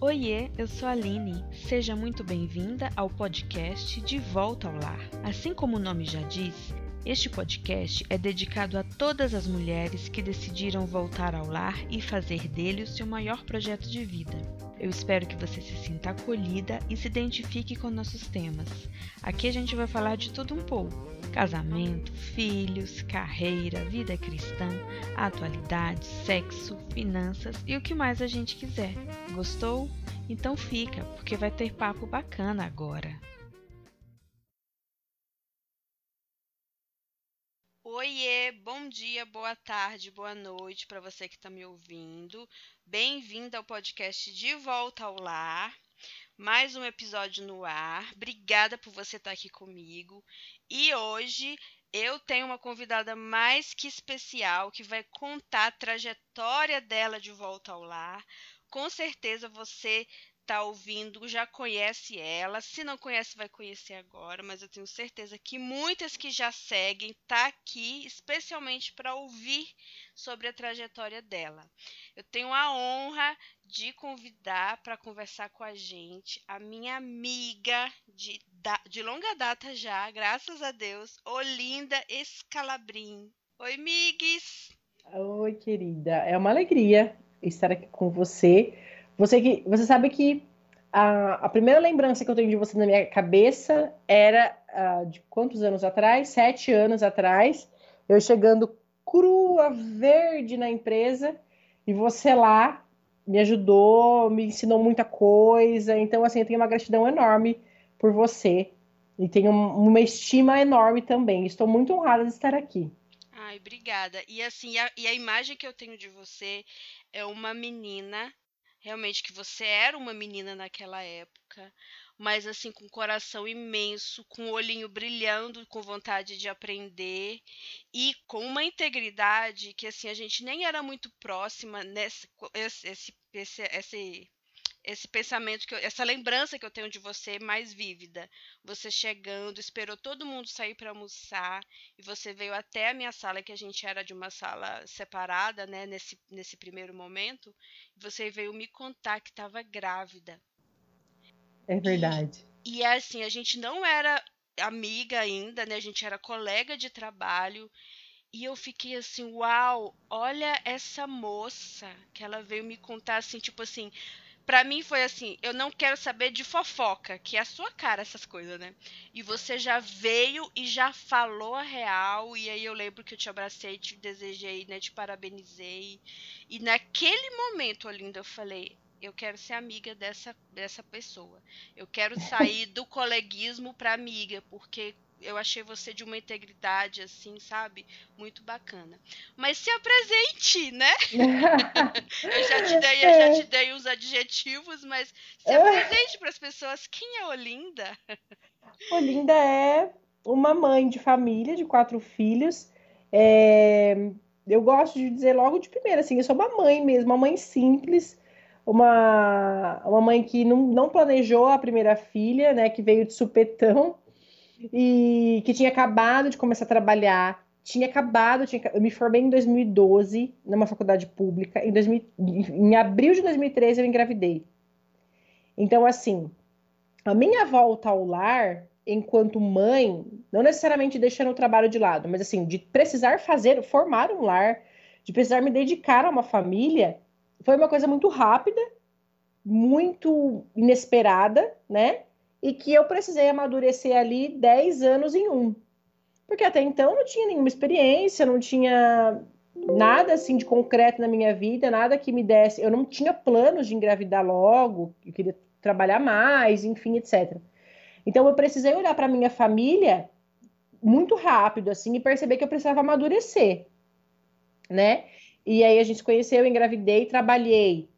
Oiê, eu sou a Aline. Seja muito bem-vinda ao podcast De Volta ao Lar. Assim como o nome já diz, este podcast é dedicado a todas as mulheres que decidiram voltar ao lar e fazer dele o seu maior projeto de vida. Eu espero que você se sinta acolhida e se identifique com nossos temas. Aqui a gente vai falar de tudo um pouco: casamento, filhos, carreira, vida cristã, atualidade, sexo, finanças e o que mais a gente quiser. Gostou? Então fica, porque vai ter papo bacana agora. Oiê, bom dia, boa tarde, boa noite para você que está me ouvindo. Bem-vindo ao podcast De Volta ao Lar. Mais um episódio no ar. Obrigada por você estar aqui comigo. E hoje eu tenho uma convidada mais que especial que vai contar a trajetória dela de volta ao lar. Com certeza você está ouvindo já conhece ela. Se não conhece, vai conhecer agora, mas eu tenho certeza que muitas que já seguem tá aqui especialmente para ouvir sobre a trajetória dela. Eu tenho a honra de convidar para conversar com a gente a minha amiga de, de longa data já, graças a Deus, Olinda Escalabrim. Oi, Migues! Oi, querida. É uma alegria estar aqui com você. Você que você sabe que a, a primeira lembrança que eu tenho de você na minha cabeça era uh, de quantos anos atrás? Sete anos atrás. Eu chegando crua, verde na empresa e você lá me ajudou, me ensinou muita coisa. Então, assim, eu tenho uma gratidão enorme por você e tenho uma estima enorme também. Estou muito honrada de estar aqui. Ai, obrigada. E assim, a, e a imagem que eu tenho de você é uma menina realmente que você era uma menina naquela época, mas assim com um coração imenso, com o olhinho brilhando, com vontade de aprender e com uma integridade que assim a gente nem era muito próxima nesse esse, esse, esse esse pensamento que eu, essa lembrança que eu tenho de você mais vívida. Você chegando, esperou todo mundo sair para almoçar e você veio até a minha sala que a gente era de uma sala separada, né, nesse nesse primeiro momento. E você veio me contar que estava grávida. É verdade. E, e assim, a gente não era amiga ainda, né? A gente era colega de trabalho. E eu fiquei assim, uau, olha essa moça que ela veio me contar assim, tipo assim, Pra mim foi assim, eu não quero saber de fofoca, que é a sua cara essas coisas, né? E você já veio e já falou a real, e aí eu lembro que eu te abracei, te desejei, né, te parabenizei. E naquele momento, Olinda, eu falei, eu quero ser amiga dessa, dessa pessoa. Eu quero sair do coleguismo para amiga, porque eu achei você de uma integridade, assim, sabe? Muito bacana. Mas se apresente, né? eu já te dei, eu já te dei uns adjetivos, mas se apresente para as pessoas. Quem é Olinda? Olinda é uma mãe de família de quatro filhos. É... Eu gosto de dizer logo de primeira, assim, eu sou uma mãe mesmo, uma mãe simples, uma, uma mãe que não, não planejou a primeira filha, né, que veio de supetão, e que tinha acabado de começar a trabalhar, tinha acabado, tinha, eu me formei em 2012 numa faculdade pública, em, 2000, em abril de 2013 eu engravidei. Então, assim, a minha volta ao lar, enquanto mãe, não necessariamente deixando o trabalho de lado, mas assim, de precisar fazer, formar um lar, de precisar me dedicar a uma família, foi uma coisa muito rápida, muito inesperada, né? E que eu precisei amadurecer ali 10 anos em um. Porque até então não tinha nenhuma experiência, não tinha nada assim de concreto na minha vida, nada que me desse. Eu não tinha planos de engravidar logo, eu queria trabalhar mais, enfim, etc. Então eu precisei olhar para minha família muito rápido assim e perceber que eu precisava amadurecer, né? E aí a gente se conheceu, eu engravidei, trabalhei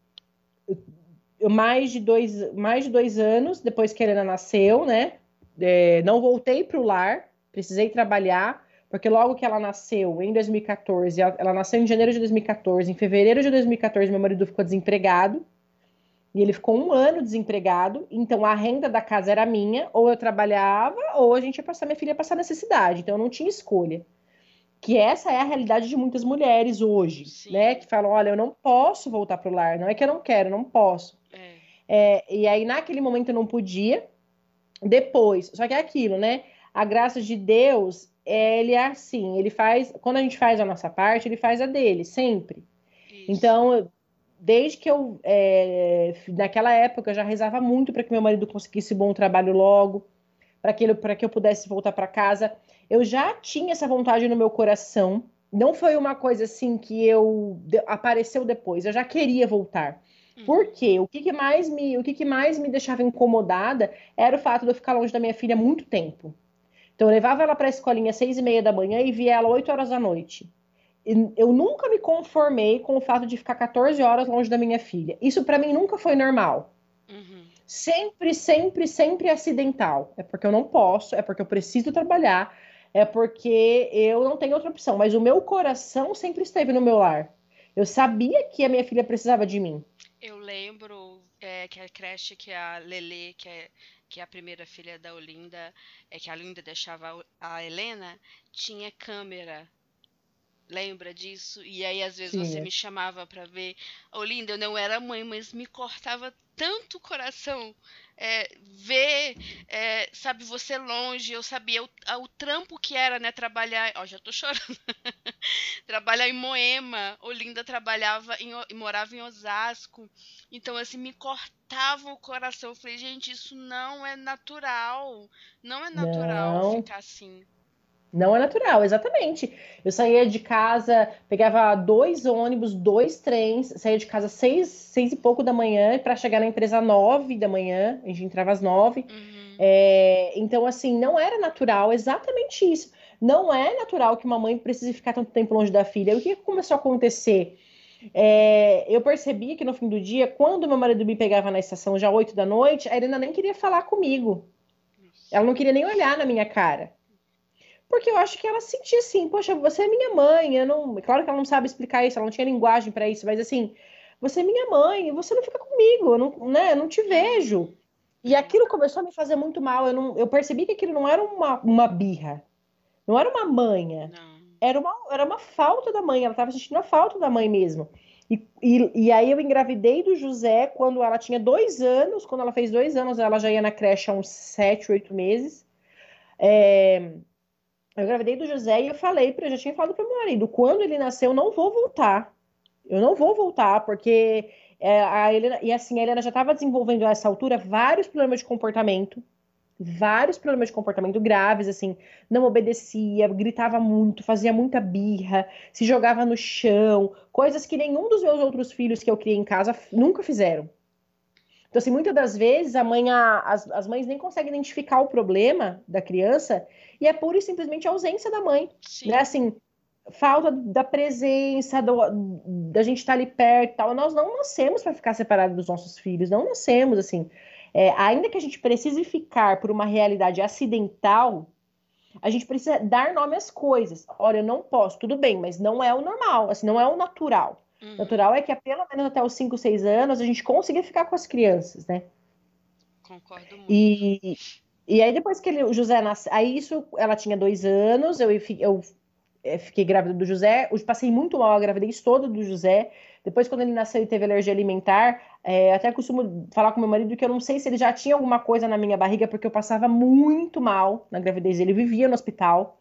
mais de dois, mais de dois anos depois que a Helena nasceu, né? É, não voltei para o lar, precisei trabalhar, porque logo que ela nasceu, em 2014, ela, ela, nasceu em janeiro de 2014, em fevereiro de 2014, meu marido ficou desempregado, e ele ficou um ano desempregado, então a renda da casa era minha, ou eu trabalhava, ou a gente ia passar, minha filha ia passar necessidade, então eu não tinha escolha. Que essa é a realidade de muitas mulheres hoje, Sim. né? Que falam, olha, eu não posso voltar para o lar, não é que eu não quero, eu não posso. É. É, e aí, naquele momento, eu não podia. Depois, só que é aquilo, né? A graça de Deus, ele é assim, ele faz, quando a gente faz a nossa parte, ele faz a dele, sempre. Isso. Então, desde que eu, é, naquela época, eu já rezava muito para que meu marido conseguisse bom trabalho logo, para que, que eu pudesse voltar para casa eu já tinha essa vontade no meu coração. Não foi uma coisa assim que eu apareceu depois. Eu já queria voltar. Uhum. Por quê? O que, que mais me, o que, que mais me deixava incomodada era o fato de eu ficar longe da minha filha muito tempo. Então eu levava ela para a escolinha às seis e meia da manhã e via ela oito horas da noite. Eu nunca me conformei com o fato de ficar 14 horas longe da minha filha. Isso para mim nunca foi normal. Uhum. Sempre, sempre, sempre acidental. É porque eu não posso, é porque eu preciso trabalhar, é porque eu não tenho outra opção. Mas o meu coração sempre esteve no meu lar. Eu sabia que a minha filha precisava de mim. Eu lembro é, que a creche que a Lele, que é, que é a primeira filha da Olinda, é que a Olinda deixava a Helena, tinha câmera Lembra disso? E aí, às vezes, Sim. você me chamava para ver. Olinda, eu não era mãe, mas me cortava tanto o coração é, ver, é, sabe, você longe, eu sabia o, o, trampo que era, né, trabalhar, ó, já tô chorando, trabalhar em Moema, Olinda trabalhava em, morava em Osasco, então, assim, me cortava o coração, eu falei, gente, isso não é natural, não é natural não. ficar assim. Não é natural, exatamente. Eu saía de casa, pegava dois ônibus, dois trens, saía de casa seis, seis e pouco da manhã para chegar na empresa nove da manhã. A gente entrava às nove. Uhum. É, então, assim, não era natural, exatamente isso. Não é natural que uma mãe precise ficar tanto tempo longe da filha. E o que começou a acontecer? É, eu percebi que no fim do dia, quando meu marido me pegava na estação já oito da noite, a Helena nem queria falar comigo. Ela não queria nem olhar na minha cara. Porque eu acho que ela sentia assim, poxa, você é minha mãe, eu não. Claro que ela não sabe explicar isso, ela não tinha linguagem para isso, mas assim, você é minha mãe, você não fica comigo, eu não, né, eu não te vejo. E aquilo começou a me fazer muito mal. Eu, não, eu percebi que aquilo não era uma, uma birra, não era uma manha, não. Era, uma, era uma falta da mãe, ela estava sentindo a falta da mãe mesmo. E, e, e, aí eu engravidei do José quando ela tinha dois anos, quando ela fez dois anos, ela já ia na creche há uns sete, oito meses. É, eu engravidei do José e eu falei, para já tinha falado para meu marido, quando ele nasceu, eu não vou voltar. Eu não vou voltar, porque é, a Helena, e assim, a Helena já estava desenvolvendo a essa altura vários problemas de comportamento, vários problemas de comportamento graves, assim, não obedecia, gritava muito, fazia muita birra, se jogava no chão, coisas que nenhum dos meus outros filhos que eu criei em casa nunca fizeram. Então, assim, muitas das vezes a mãe, a, as, as mães nem conseguem identificar o problema da criança e é pura e simplesmente a ausência da mãe, Sim. né? Assim, falta da presença, do, da gente estar ali perto e tal. Nós não nascemos para ficar separados dos nossos filhos, não nascemos assim. É, ainda que a gente precise ficar por uma realidade acidental, a gente precisa dar nome às coisas. Olha, eu não posso, tudo bem, mas não é o normal, assim, não é o natural. Uhum. Natural é que pelo menos até os 5, 6 anos a gente consiga ficar com as crianças, né? Concordo muito. E, e aí depois que ele, o José nasceu, aí isso, ela tinha dois anos, eu, eu é, fiquei grávida do José, eu passei muito mal a gravidez toda do José. Depois, quando ele nasceu e teve alergia alimentar, é, até costumo falar com meu marido que eu não sei se ele já tinha alguma coisa na minha barriga, porque eu passava muito mal na gravidez. Ele vivia no hospital.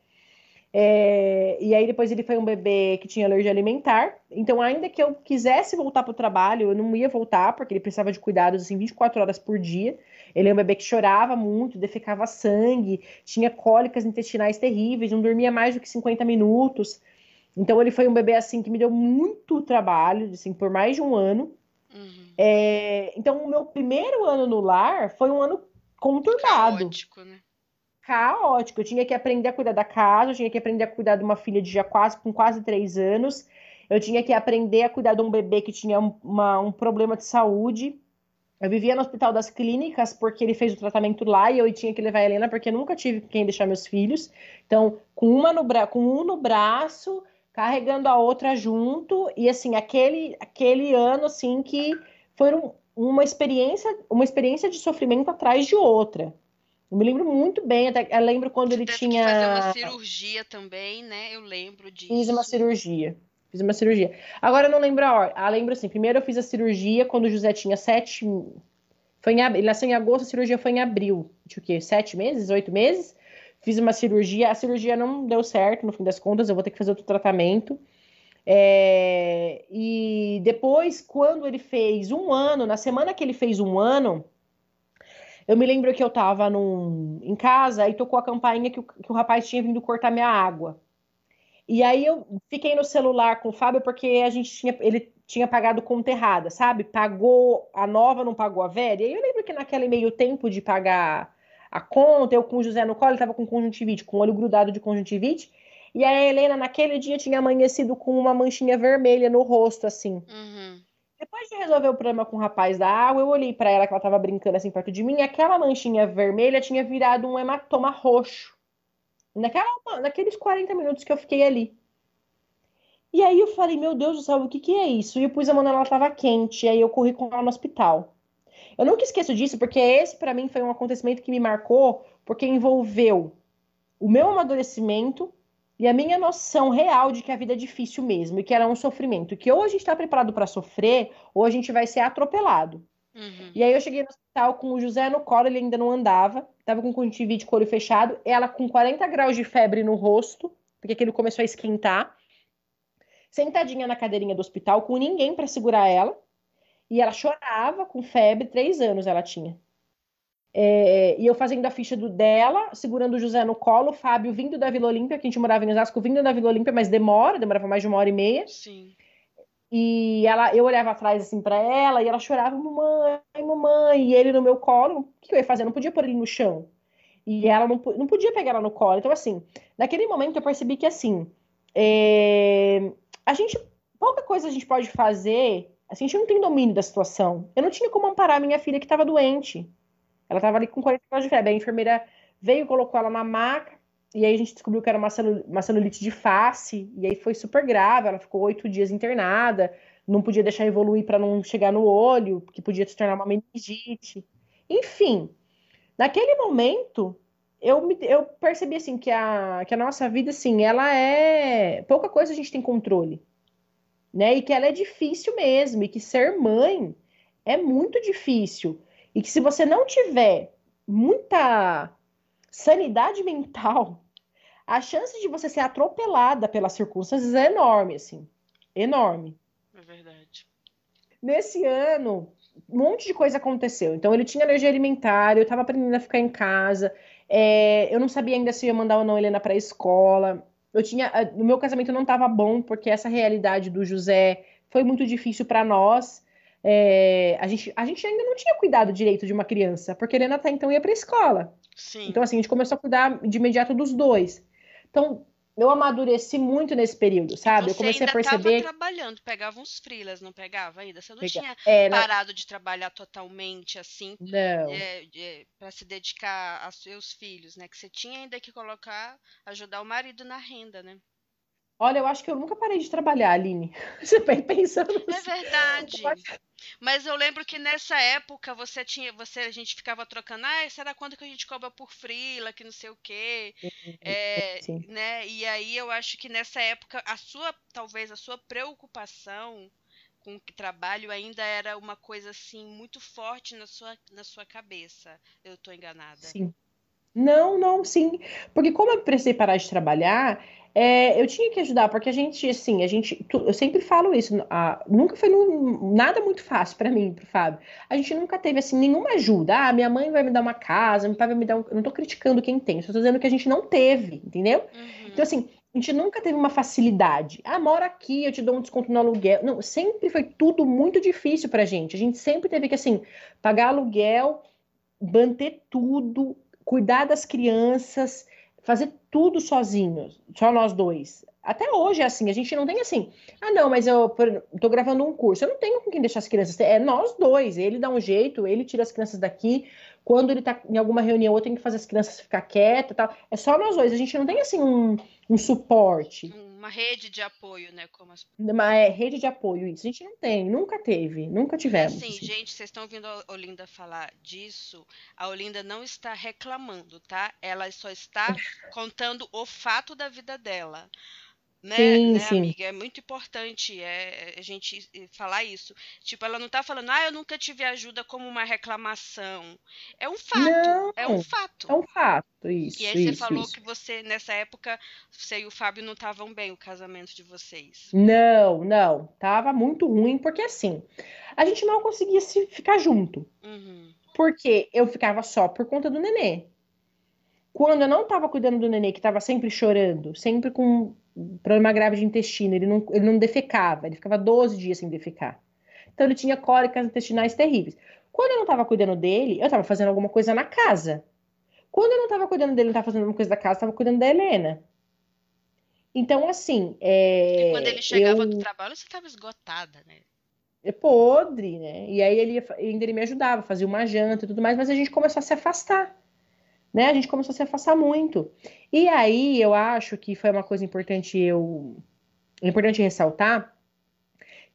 É, e aí depois ele foi um bebê que tinha alergia alimentar. Então, ainda que eu quisesse voltar para o trabalho, eu não ia voltar, porque ele precisava de cuidados assim 24 horas por dia. Ele é um bebê que chorava muito, defecava sangue, tinha cólicas intestinais terríveis, não dormia mais do que 50 minutos. Então ele foi um bebê assim que me deu muito trabalho, assim, por mais de um ano. Uhum. É, então o meu primeiro ano no lar foi um ano conturbado. Caótico, né? Caótico. Eu tinha que aprender a cuidar da casa, eu tinha que aprender a cuidar de uma filha de já quase com quase três anos. Eu tinha que aprender a cuidar de um bebê que tinha uma, um problema de saúde. Eu vivia no Hospital das Clínicas porque ele fez o tratamento lá e eu tinha que levar a Helena porque eu nunca tive quem deixar meus filhos. Então, com uma no bra com um no braço, carregando a outra junto e assim, aquele aquele ano assim que foi um, uma experiência, uma experiência de sofrimento atrás de outra. Eu me lembro muito bem, até eu lembro quando ele teve tinha. que fazer uma cirurgia também, né? Eu lembro disso. Fiz uma cirurgia. Fiz uma cirurgia. Agora eu não lembro a hora. Ah, lembro assim. Primeiro eu fiz a cirurgia quando o José tinha sete. Foi em... ab- Ele nasceu em agosto, a cirurgia foi em abril. Tinha o quê? Sete meses? Oito meses? Fiz uma cirurgia. A cirurgia não deu certo, no fim das contas. Eu vou ter que fazer outro tratamento. É, E depois, quando ele fez um ano, na semana que ele fez um ano, eu me lembro que eu tava num... em casa e tocou a campainha que o... que o rapaz tinha vindo cortar minha água. E aí eu fiquei no celular com o Fábio porque a gente tinha, ele tinha pagado conta errada, sabe? Pagou a nova, não pagou a velha. E eu lembro que naquele meio tempo de pagar a conta, eu com o José no colo, ele tava com conjuntivite, com o olho grudado de conjuntivite. E a Helena, naquele dia, tinha amanhecido com uma manchinha vermelha no rosto, assim. Uhum. Depois de resolver o problema com o rapaz da água, eu olhei pra ela que ela tava brincando assim perto de mim, aquela manchinha vermelha tinha virado um hematoma roxo. Naquela, naqueles 40 minutos que eu fiquei ali. E aí eu falei, meu Deus do céu, o que que é isso? E eu pus a mão nela, ela tava quente, e aí eu corri com ela no hospital. Eu nunca esqueço disso, porque esse pra mim foi um acontecimento que me marcou, porque envolveu o meu amadurecimento e a minha noção real de que a vida é difícil mesmo, e que era um sofrimento, que ou a gente tá preparado pra sofrer, ou a gente vai ser atropelado. Uhum. E aí eu cheguei no hospital com o José no colo, ele ainda não andava, tava com conjuntivite com o olho fechado, ela com 40 graus de febre no rosto, porque aquilo começou a esquentar, sentadinha na cadeirinha do hospital, com ninguém para segurar ela, e ela chorava com febre, três anos ela tinha. É, e eu fazendo a ficha do dela, segurando o José no colo, o Fábio vindo da Vila Olímpia, que a gente morava em Osasco, vindo da Vila Olímpia, mas demora, demorava mais de uma hora e meia. Sim. E ela, eu olhava atrás assim para ela e ela chorava, mamãe, mamãe, e ele no meu colo, o que eu ia fazer? Eu não podia pôr ele no chão. E ela não, não podia pegar ela no colo. Então, assim, naquele momento eu percebi que, assim, é, a gente, pouca coisa a gente pode fazer, assim, a gente não tem domínio da situação. Eu não tinha como amparar minha filha que estava doente. Ela estava ali com 40 graus de febre. A enfermeira veio, colocou ela na maca, e aí a gente descobriu que era uma, celu uma celulite de face, e aí foi super grave, ela ficou oito dias internada, não podia deixar evoluir para não chegar no olho, que podia se tornar uma meningite. Enfim, naquele momento, eu, eu percebi assim que a, que a nossa vida, assim, ela é... Pouca coisa a gente tem controle, né? E que ela é difícil mesmo, e que ser mãe é muito difícil. E que se você não tiver muita sanidade mental, a chance de você ser atropelada pelas circunstâncias é enorme, assim. Enorme. É verdade. Nesse ano, um monte de coisa aconteceu. Então, ele tinha alergia alimentar, eu tava aprendendo a ficar em casa, é, eu não sabia ainda se ia mandar ou não Helena pra escola. Eu tinha. O meu casamento não tava bom, porque essa realidade do José foi muito difícil para nós. É, a, gente, a gente ainda não tinha cuidado direito de uma criança, porque a Helena até então ia pra escola. Sim. Então, assim, a gente começou a cuidar de imediato dos dois. Então, eu amadureci muito nesse período, sabe? Eu Você comecei a perceber. estava trabalhando, pegava uns freelas, não pegava ainda? Você não Pega- tinha É, na- parado de trabalhar totalmente assim, Não. para se dedicar aos seus filhos, né? Que você tinha ainda que colocar, ajudar o marido na renda, né? Olha, eu acho que eu nunca parei de trabalhar, Aline. Você vai pensando É assim. verdade. Mas eu lembro que nessa época você tinha, você a gente ficava trocando, ah, será quanto que a gente cobra por freela, que não sei o quê, é, né? E aí eu acho que nessa época a sua, talvez a sua preocupação com o trabalho ainda era uma coisa assim muito forte na sua, na sua cabeça. Eu tô enganada. Sim. Não, não, sim. Porque como eu precisei parar de trabalhar, é, eu tinha que ajudar, porque a gente, assim, a gente, tu- eu sempre falo isso, a- nunca foi num- nada muito fácil pra mim, pro Fábio. A gente nunca teve, assim, nenhuma ajuda. Ah, minha mãe vai me dar uma casa, meu pai vai me dar um... Eu não tô criticando quem tem, só tô dizendo que a gente não teve, entendeu? Uhum. Então, assim, a gente nunca teve uma facilidade. Ah, mora aqui, eu te dou um desconto no aluguel. Não, sempre foi tudo muito difícil pra gente. A gente sempre teve que, assim, pagar aluguel, manter tudo, cuidar das crianças, fazer tudo sozinhos, só nós dois. Até hoje é assim, a gente não tem assim, ah, não, mas eu tô gravando um curso, eu não tenho com quem deixar as crianças. É nós dois, ele dá um jeito, ele tira as crianças daqui. Quando ele tá em alguma reunião, eu tenho que fazer as crianças ficar quietas e tal. É só nós dois, a gente não tem assim um, um suporte. Uma rede de apoio, né? Como as... Uma é, rede de apoio, isso a gente não tem, nunca teve, nunca tivemos. Assim, assim. gente, vocês estão ouvindo a Olinda falar disso, a Olinda não está reclamando, tá? Ela só está contando o fato da vida dela né, sim, né sim. amiga? É muito importante é, a gente falar isso. Tipo, ela não tá falando, ah, eu nunca tive ajuda como uma reclamação. É um fato. Não, é um fato. É um fato, isso. E aí isso, você falou isso. que você, nessa época, você e o Fábio não estavam bem, o casamento de vocês. Não, não. Tava muito ruim, porque assim, a gente não conseguia se ficar junto. Uhum. Porque eu ficava só por conta do nenê. Quando eu não estava cuidando do nenê, que estava sempre chorando, sempre com problema grave de intestino, ele não, ele não defecava, ele ficava 12 dias sem defecar. Então ele tinha cólicas intestinais terríveis. Quando eu não estava cuidando dele, eu estava fazendo alguma coisa na casa. Quando eu não estava cuidando dele, não estava fazendo alguma coisa da casa, estava cuidando da Helena. Então, assim. É, e quando ele chegava eu... do trabalho, você estava esgotada, né? É podre, né? E aí ele ainda ele me ajudava, fazia uma janta e tudo mais, mas a gente começou a se afastar né? A gente começou a se afastar muito. E aí eu acho que foi uma coisa importante eu importante ressaltar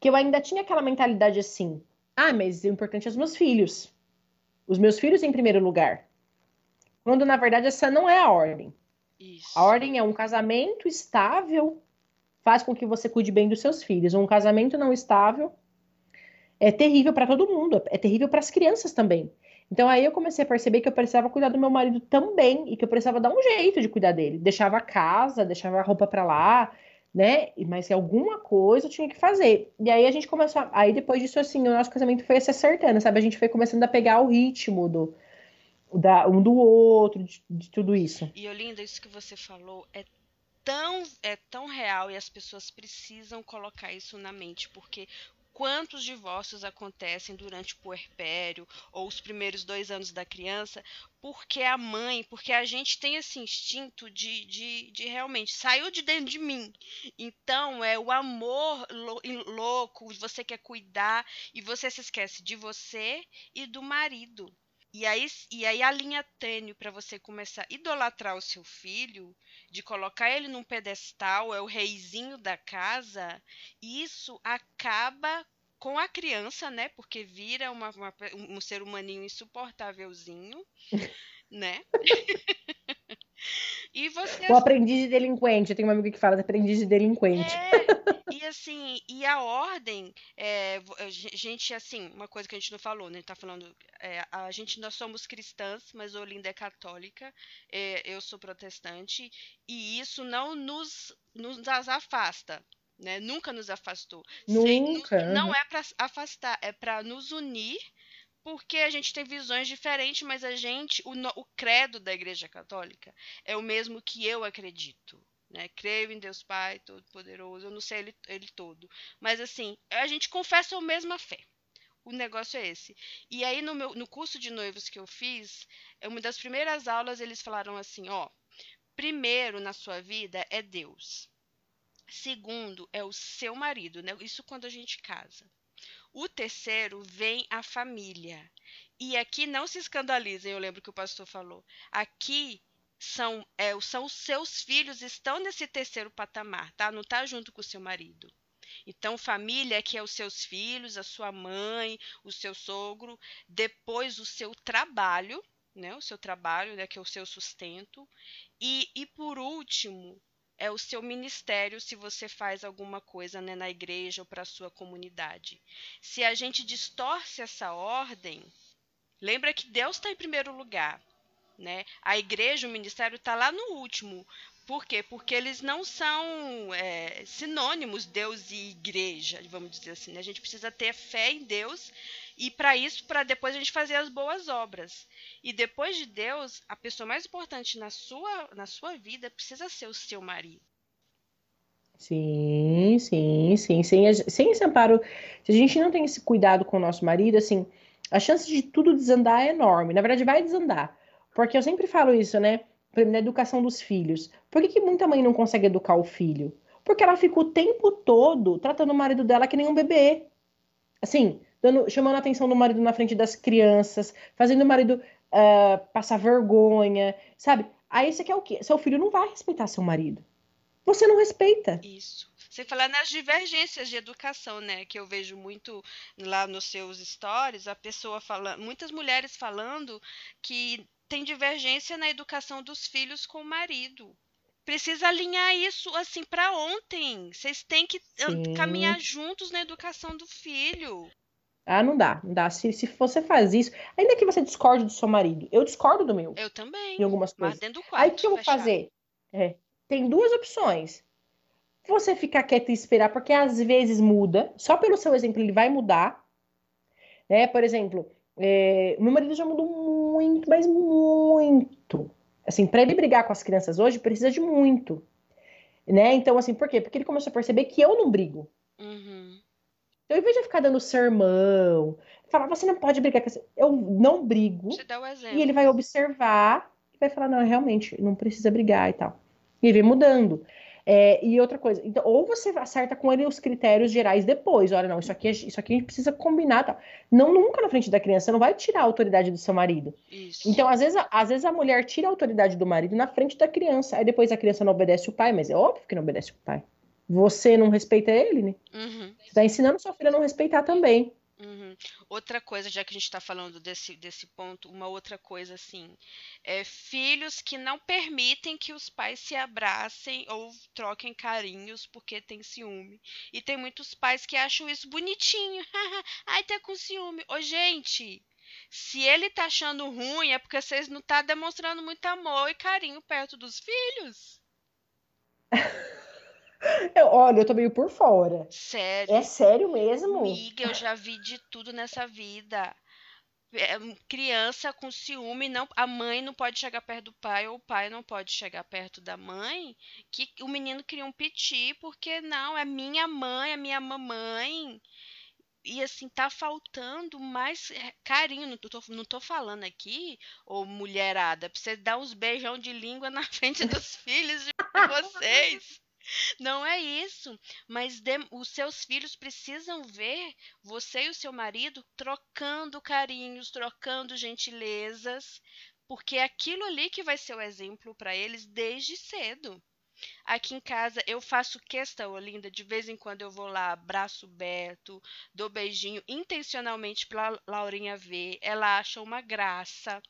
que eu ainda tinha aquela mentalidade assim: ah, mas o importante é os meus filhos. Os meus filhos em primeiro lugar. Quando na verdade essa não é a ordem. Isso. A ordem é um casamento estável faz com que você cuide bem dos seus filhos. Um casamento não estável é terrível para todo mundo, é terrível para as crianças também. Então aí eu comecei a perceber que eu precisava cuidar do meu marido também e que eu precisava dar um jeito de cuidar dele. Deixava a casa, deixava a roupa para lá, né? Mas alguma coisa eu tinha que fazer. E aí a gente começou, a... aí depois disso assim, o nosso casamento foi se acertando, sabe? A gente foi começando a pegar o ritmo do da, um do outro, de, de tudo isso. E Olinda, isso que você falou é tão é tão real e as pessoas precisam colocar isso na mente, porque quantos divórcios acontecem durante o puerpério ou os primeiros dois anos da criança, porque a mãe, porque a gente tem esse instinto de, de, de realmente saiu de dentro de mim. Então é o amor louco, você quer cuidar e você se esquece de você e do marido. E aí, e aí a linha tênue para você começar a idolatrar o seu filho, de colocar ele num pedestal, é o reizinho da casa, isso acaba com a criança, né? Porque vira uma, uma um ser humaninho insuportávelzinho, né? E você. O aprendiz de delinquente. Eu tenho uma amiga que fala aprendiz de delinquente. É, e assim, e a ordem, é, gente, assim, uma coisa que a gente não falou, né? Tá falando, é, a gente, nós somos cristãs, mas Olinda é católica, é, eu sou protestante, e isso não nos, nos afasta. Né? Nunca nos afastou. Nunca. Sem, não é para afastar, é para nos unir porque a gente tem visões diferentes, mas a gente, o, o credo da Igreja Católica é o mesmo que eu acredito. Né? Creio em Deus Pai Todo-Poderoso, eu não sei ele, ele todo. Mas assim, a gente confessa a mesma fé. O negócio é esse. E aí, no, meu, no curso de noivos que eu fiz, é uma das primeiras aulas eles falaram assim: ó, primeiro na sua vida é Deus. Segundo é o seu marido, né? Isso quando a gente casa. O terceiro vem a família. E aqui não se escandalizem, eu lembro que o pastor falou. Aqui são, é, são os seus filhos estão nesse terceiro patamar, tá? Não tá junto com o seu marido. Então, família que é os seus filhos, a sua mãe, o seu sogro, depois o seu trabalho, né? O seu trabalho, né? Que é o seu sustento. E, e por último, é o seu ministério se você faz alguma coisa né, na igreja ou para a sua comunidade. Se a gente distorce essa ordem, lembra que Deus está em primeiro lugar. Né? A igreja, o ministério está lá no último. Por quê? Porque eles não são é, sinônimos Deus e igreja, vamos dizer assim. Né? A gente precisa ter fé em Deus e para isso, para depois a gente fazer as boas obras. E depois de Deus, a pessoa mais importante na sua, na sua vida precisa ser o seu marido. Sim, sim, sim. Sem, sem esse amparo, se a gente não tem esse cuidado com o nosso marido, assim, a chance de tudo desandar é enorme. Na verdade, vai desandar. Porque eu sempre falo isso, né? na educação dos filhos. Por que, que muita mãe não consegue educar o filho? Porque ela fica o tempo todo tratando o marido dela que nem um bebê. Assim, dando, chamando a atenção do marido na frente das crianças, fazendo o marido uh, passar vergonha, sabe? Aí você quer o quê? Seu filho não vai respeitar seu marido. Você não respeita. Isso. Sem falar nas divergências de educação, né? Que eu vejo muito lá nos seus stories, a pessoa falando, muitas mulheres falando que tem divergência na educação dos filhos com o marido. Precisa alinhar isso assim para ontem. Vocês têm que Sim. caminhar juntos na educação do filho. Ah, não dá, não dá. Se, se você faz isso, ainda que você discorde do seu marido, eu discordo do meu. Eu também. Em algumas coisas. Mas dentro do quarto, Aí o que eu vou fazer? É, tem duas opções. Você ficar quieto e esperar, porque às vezes muda. Só pelo seu exemplo, ele vai mudar. Né? Por exemplo, é, meu marido já mudou muito, mas muito. Assim, para ele brigar com as crianças hoje, precisa de muito. Né? Então, assim, por quê? Porque ele começou a perceber que eu não brigo. Uhum. Então, ao invés de ficar dando sermão, falar, você não pode brigar com essa... Eu não brigo. Você dá o exemplo. E ele vai observar e vai falar, não, realmente, não precisa brigar e tal. E ele vem mudando. É, e outra coisa, então, ou você acerta com ele os critérios gerais depois, olha, não, isso aqui, isso aqui a gente precisa combinar, tal. não nunca na frente da criança, você não vai tirar a autoridade do seu marido. Isso. Então, às vezes, às vezes a mulher tira a autoridade do marido na frente da criança, aí depois a criança não obedece o pai, mas é óbvio que não obedece o pai. Você não respeita ele, né? Uhum. Você tá ensinando sua filha a não respeitar também. Uhum. Outra coisa, já que a gente está falando desse, desse ponto, uma outra coisa assim, é filhos que não permitem que os pais se abracem ou troquem carinhos porque tem ciúme. E tem muitos pais que acham isso bonitinho. Ai, tá com ciúme. Ô, gente, se ele tá achando ruim é porque vocês não tá demonstrando muito amor e carinho perto dos filhos. Eu, olha, eu tô meio por fora. Sério? É sério mesmo? Amiga, eu já vi de tudo nessa vida. É, criança com ciúme, não, a mãe não pode chegar perto do pai, ou o pai não pode chegar perto da mãe, que o menino queria um piti, porque não, é minha mãe, é minha mamãe. E assim, tá faltando mais é, carinho. Não tô, não tô falando aqui, ou mulherada, pra você dar uns beijão de língua na frente dos filhos de vocês. Não é isso, mas de, os seus filhos precisam ver você e o seu marido trocando carinhos, trocando gentilezas, porque é aquilo ali que vai ser o exemplo para eles desde cedo. Aqui em casa eu faço questão, linda, de vez em quando eu vou lá, abraço o Beto, dou beijinho intencionalmente para Laurinha ver. Ela acha uma graça.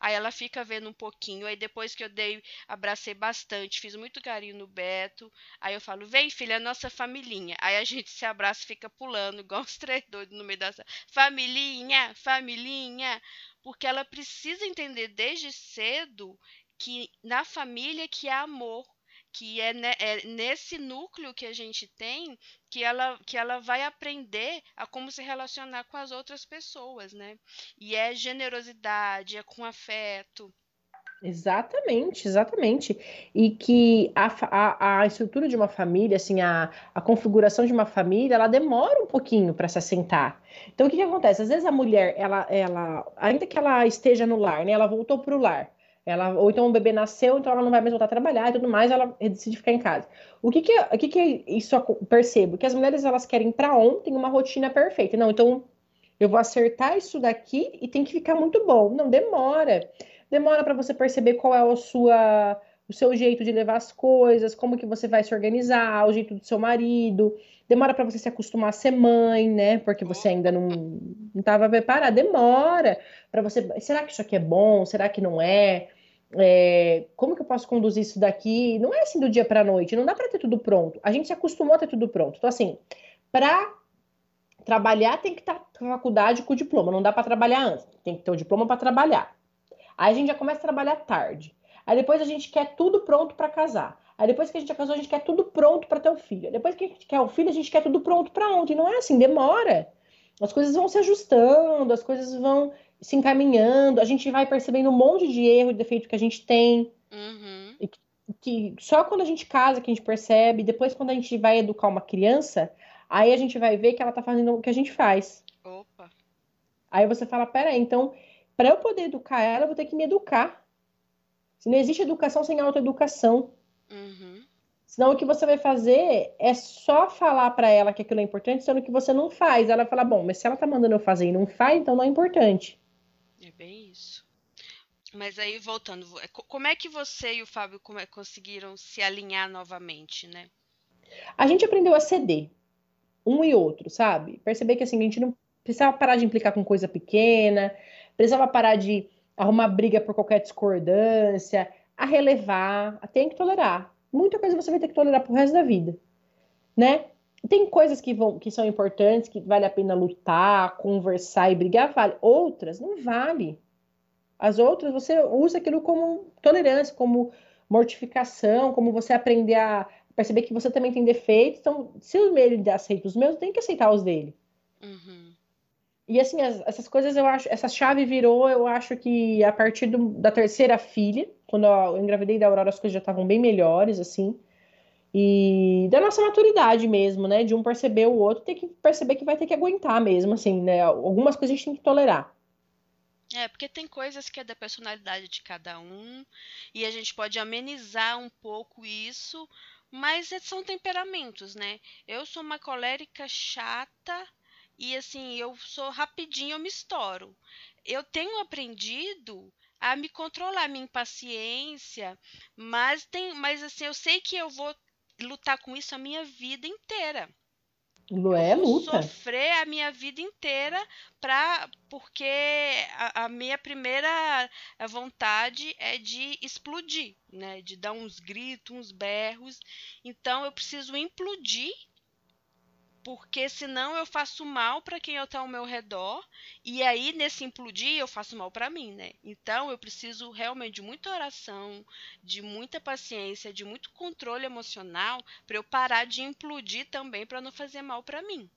Aí ela fica vendo um pouquinho. Aí depois que eu dei, abracei bastante, fiz muito carinho no Beto. Aí eu falo: vem, filha, é nossa familhinha. Aí a gente se abraça e fica pulando, igual os três doidos no meio dessa. Familhinha, familhinha. Porque ela precisa entender desde cedo que na família que há amor que é, é, nesse núcleo que a gente tem que ela, que ela vai aprender a como se relacionar com as outras pessoas, né? E é generosidade, é com afeto. Exatamente, exatamente. E que a, a, a estrutura de uma família, assim, a, a configuração de uma família, ela demora um pouquinho para se assentar. Então, o que, que acontece? Às vezes a mulher, ela, ela, ainda que ela esteja no lar, né? Ela voltou para o lar. Ela, ou então o bebê nasceu, então ela não vai mais voltar a trabalhar e tudo mais, ela decide ficar em casa. O que que, o que, que isso percebo? Que as mulheres elas querem para ontem uma rotina perfeita. Não, então eu vou acertar isso daqui e tem que ficar muito bom. Não, demora. Demora para você perceber qual é a sua, o seu jeito de levar as coisas, como que você vai se organizar, o jeito do seu marido. Demora para você se acostumar a ser mãe, né? Porque você ainda não estava preparada. Demora para você. Será que isso aqui é bom? Será que não é? é, como que eu posso conduzir isso daqui? Não é assim do dia para a noite, não dá para ter tudo pronto. A gente se acostumou a ter tudo pronto. Então, assim, para trabalhar tem que estar tá com faculdade com o diploma, não dá para trabalhar antes, tem que ter o diploma para trabalhar. Aí a gente já começa a trabalhar tarde. Aí depois a gente quer tudo pronto para casar. Aí depois que a gente já casou, a gente quer tudo pronto para ter o filho. Depois que a gente quer o filho, a gente quer tudo pronto para ontem. Não é assim, demora. As coisas vão se ajustando, as coisas vão se encaminhando, a gente vai percebendo um monte de erro e defeito que a gente tem. Uhum. Que, que, só quando a gente casa que a gente percebe, depois quando a gente vai educar uma criança, aí a gente vai ver que ela tá fazendo o que a gente faz. Opa. Aí você fala, peraí, então, para eu poder educar ela, eu vou ter que me educar. Se não existe educação sem autoeducação. Uhum. Senão o que você vai fazer é só falar para ela que aquilo é importante, sendo que você não faz. Ela fala, bom, mas se ela tá mandando eu fazer e não faz, então não é importante. É bem isso. Mas aí, voltando, é, como é que você e o Fábio é, conseguiram se alinhar novamente, né? A gente aprendeu a ceder, um e outro, sabe? Perceber que assim, a gente não precisava parar de implicar com coisa pequena, precisava parar de arrumar briga por qualquer discordância, a relevar, a tem que tolerar. Muita coisa você vai ter que tolerar pro resto da vida, né? Tem coisas que, vão, que são importantes, que vale a pena lutar, conversar e brigar, vale. Outras não vale. As outras você usa aquilo como tolerância, como mortificação, como você aprender a perceber que você também tem defeitos. Então, se ele aceita os meus, tem que aceitar os dele. Uhum. E assim, as, essas coisas eu acho, essa chave virou, eu acho que a partir do, da terceira filha, quando eu engravidei da Aurora, as coisas já estavam bem melhores, assim. E da nossa maturidade mesmo, né? De um perceber o outro, ter que perceber que vai ter que aguentar mesmo, assim, né? Algumas coisas a gente tem que tolerar. É, porque tem coisas que é da personalidade de cada um e a gente pode amenizar um pouco isso, mas são temperamentos, né? Eu sou uma colérica chata e assim, eu sou rapidinho, eu me estouro. Eu tenho aprendido a me controlar, minha impaciência, mas tem, mas assim, eu sei que eu vou lutar com isso a minha vida inteira. É luta. Sofrer a minha vida inteira pra, porque a, a, minha primeira vontade é de explodir, né? De dar uns gritos, uns berros. Então eu preciso implodir porque senão eu faço mal para quem está ao meu redor e aí nesse implodir eu faço mal para mim, né? Então eu preciso realmente de muita oração, de muita paciência, de muito controle emocional para eu parar de implodir também para não fazer mal para mim.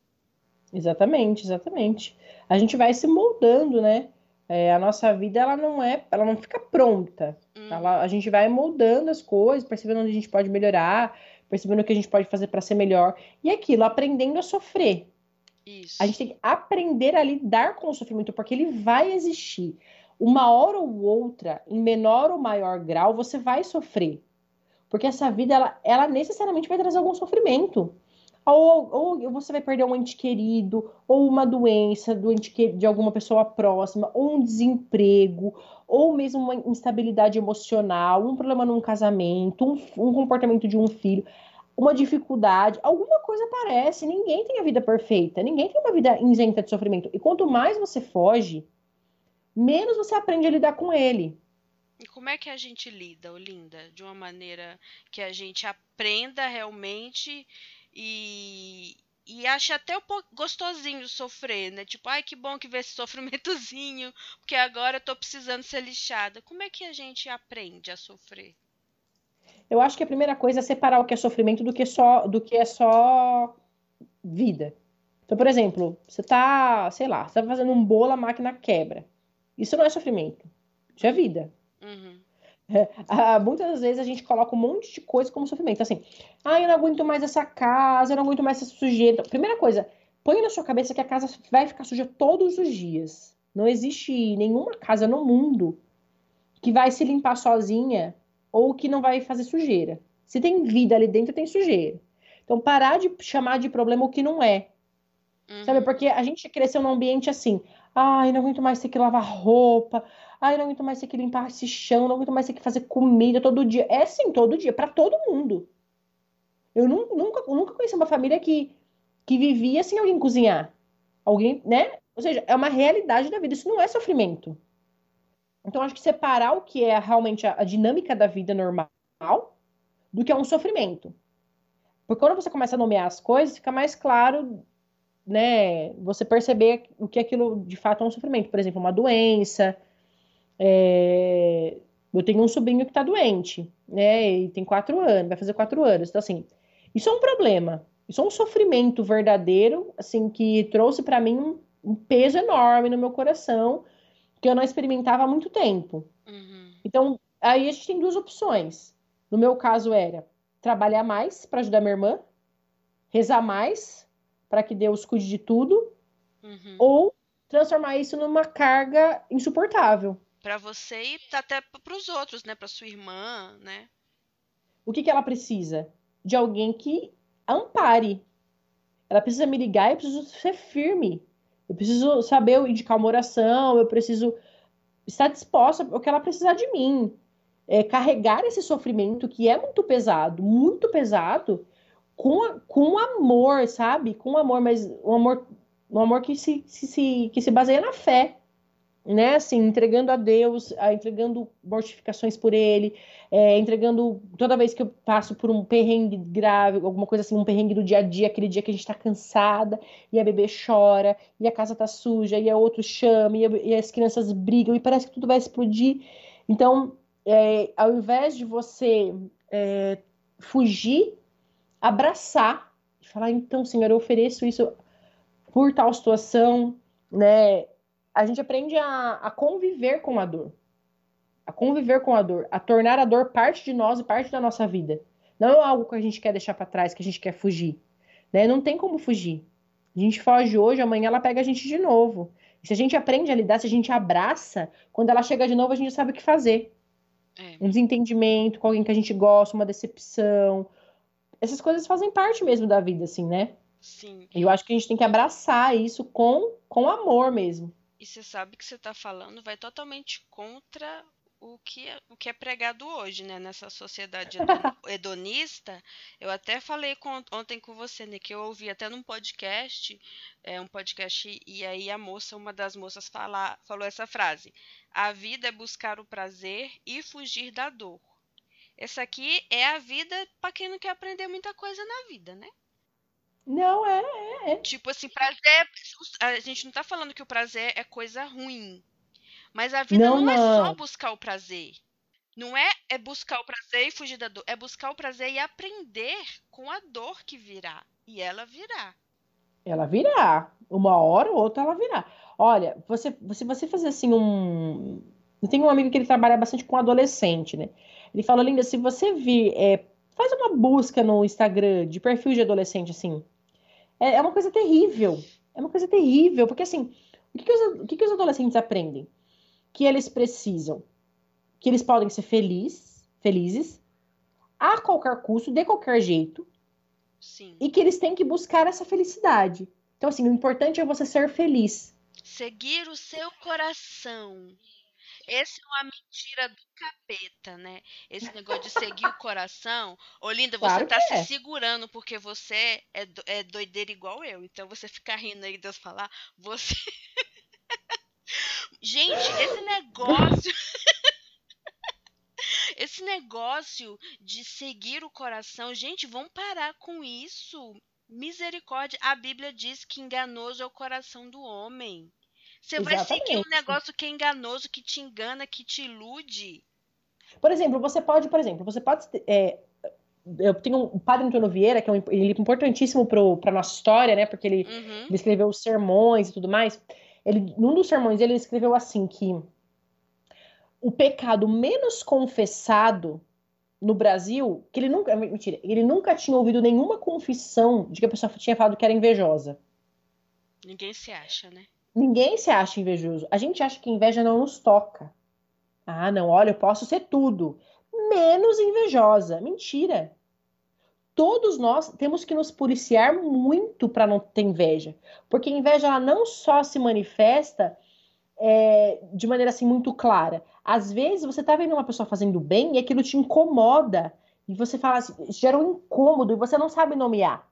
Exatamente, exatamente. A gente vai se moldando, né? É, a nossa vida ela não é, ela não fica pronta. Hum. Ela, a gente vai moldando as coisas, percebendo onde a gente pode melhorar percebendo o que a gente pode fazer para ser melhor. E aquilo, aprendendo a sofrer. Isso. A gente tem que aprender a lidar com o sofrimento, porque ele vai existir. Uma hora ou outra, em menor ou maior grau, você vai sofrer. Porque essa vida, ela, ela necessariamente vai trazer algum sofrimento. Ou, ou, você vai perder um ente querido, ou uma doença do ente de alguma pessoa próxima, ou um desemprego, ou mesmo uma instabilidade emocional, um problema num casamento, um, um comportamento de um filho, uma dificuldade, alguma coisa aparece. Ninguém tem a vida perfeita, ninguém tem uma vida isenta de sofrimento. E quanto mais você foge, menos você aprende a lidar com ele. E como é que a gente lida, Olinda? De uma maneira que a gente aprenda realmente e, e acha até um pouco gostosinho sofrer, né? Tipo, ai que bom que vê esse sofrimentozinho, porque agora eu tô precisando ser lixada. Como é que a gente aprende a sofrer? Eu acho que a primeira coisa é separar o que é sofrimento do que só do que é só vida. Então, por exemplo, você tá, sei lá, você tá fazendo um bolo, a máquina quebra. Isso não é sofrimento. Isso é vida. Uhum. Ah, muitas vezes a gente coloca um monte de coisa como sofrimento. Assim, ah, eu não aguento mais essa casa, eu não aguento mais essa sujeira. Primeira coisa, põe na sua cabeça que a casa vai ficar suja todos os dias. Não existe nenhuma casa no mundo que vai se limpar sozinha ou que não vai fazer sujeira. Se tem vida ali dentro, tem sujeira. Então, parar de chamar de problema o que não é. Uhum. Sabe? Porque a gente cresceu num ambiente assim. Ai, não aguento mais ter que lavar roupa. Ai, não aguento mais ter que limpar esse chão. Não aguento mais ter que fazer comida todo dia. É sim, todo dia, para todo mundo. Eu nunca, nunca conheci uma família que, que vivia sem alguém cozinhar. Alguém, né? Ou seja, é uma realidade da vida. Isso não é sofrimento. Então, acho que separar o que é realmente a, a dinâmica da vida normal do que é um sofrimento. Porque quando você começa a nomear as coisas, fica mais claro né, você perceber o que aquilo de fato é um sofrimento. Por exemplo, uma doença. É... Eu tenho um sobrinho que está doente, né? E tem quatro anos, vai fazer quatro anos. Então, assim, isso é um problema. Isso é um sofrimento verdadeiro, assim, que trouxe para mim um, um, peso enorme no meu coração, que eu não experimentava há muito tempo. Uhum. Então, aí a gente tem duas opções. No meu caso era trabalhar mais para ajudar minha irmã, rezar mais para que Deus cuide de tudo, uhum. ou transformar isso numa carga insuportável. para você e até para os outros, né, para sua irmã, né? O que, que ela precisa? De alguém que ampare. Ela precisa me ligar, eu preciso ser firme. Eu preciso saber indicar uma oração, eu preciso estar disposta ao que ela precisar de mim. É, carregar esse sofrimento que é muito pesado, muito pesado, com, com amor, sabe? Com amor, mas um amor, um amor que se, se, que se baseia na fé né, assim, entregando a Deus, entregando mortificações por Ele, é, entregando toda vez que eu passo por um perrengue grave, alguma coisa assim, um perrengue do dia a dia, aquele dia que a gente tá cansada, e a bebê chora, e a casa tá suja, e a outro chama, e, a, e as crianças brigam, e parece que tudo vai explodir. Então, é, ao invés de você é, fugir, abraçar, e falar, então, Senhor, eu ofereço isso por tal situação, né, a gente aprende a, a conviver com a dor. A conviver com a dor, a tornar a dor parte de nós e parte da nossa vida. Não é algo que a gente quer deixar para trás, que a gente quer fugir. Né? Não tem como fugir. A gente foge hoje, amanhã ela pega a gente de novo. E se a gente aprende a lidar, se a gente abraça, quando ela chega de novo, a gente sabe o que fazer. É. Um desentendimento com alguém que a gente gosta, uma decepção. Essas coisas fazem parte mesmo da vida, assim, né? Sim. E eu acho que a gente tem que abraçar isso com, com amor mesmo e você sabe que você está falando vai totalmente contra o que, é, o que é pregado hoje, né? Nessa sociedade hedonista. Eu até falei com, ontem com você, né? Que eu ouvi até num podcast, é, um podcast, e aí a moça, uma das moças, fala, falou essa frase: A vida é buscar o prazer e fugir da dor. Essa aqui é a vida para quem não quer aprender muita coisa na vida, né? Não, é, é, é. Tipo assim, prazer. A gente não tá falando que o prazer é coisa ruim. Mas a vida não, não, é só buscar o prazer. Não é, é buscar o prazer e fugir da dor. É buscar o prazer e aprender com a dor que virá. E ela virá. Ela virá. Uma hora ou outra ela virá. Olha, você, se você fazer assim um. Eu tenho um amigo que ele trabalha bastante com adolescente, né? Ele fala, Linda, se você vir. É, faz uma busca no Instagram de perfil de adolescente, assim é, é uma coisa terrível. É uma coisa terrível, porque assim, o que, que, os, o que, que os adolescentes aprendem? Que eles precisam, que eles podem ser felizes, felizes, a qualquer custo, de qualquer jeito, Sim. e que eles têm que buscar essa felicidade. Então, assim, o importante é você ser feliz. Seguir o seu coração. Essa é uma mentira do capeta, né? Esse negócio de seguir o coração. Olinda, você claro tá é. se segurando porque você é, do, é doideira igual eu. Então você fica rindo aí, Deus falar, você. Gente, esse negócio. esse negócio de seguir o coração, gente, vamos parar com isso. Misericórdia. A Bíblia diz que enganoso é o coração do homem. Você vai seguir um negócio que é enganoso, que te engana, que te ilude. Por exemplo, você pode, por exemplo, você pode. É, eu tenho o Padre Antônio Vieira, que é um, ele é importantíssimo para nossa história, né? Porque ele, uhum. ele escreveu os sermões e tudo mais. Ele, num dos sermões ele escreveu assim que o pecado menos confessado no Brasil, que ele nunca, mentira, ele nunca tinha ouvido nenhuma confissão de que a pessoa tinha falado que era invejosa. Ninguém se acha, né? Ninguém se acha invejoso. A gente acha que inveja não nos toca. Ah, não, olha, eu posso ser tudo, menos invejosa. Mentira. Todos nós temos que nos policiar muito para não ter inveja, porque a inveja ela não só se manifesta é, de maneira assim muito clara. Às vezes você está vendo uma pessoa fazendo bem e aquilo te incomoda e você fala assim, gera um incômodo e você não sabe nomear.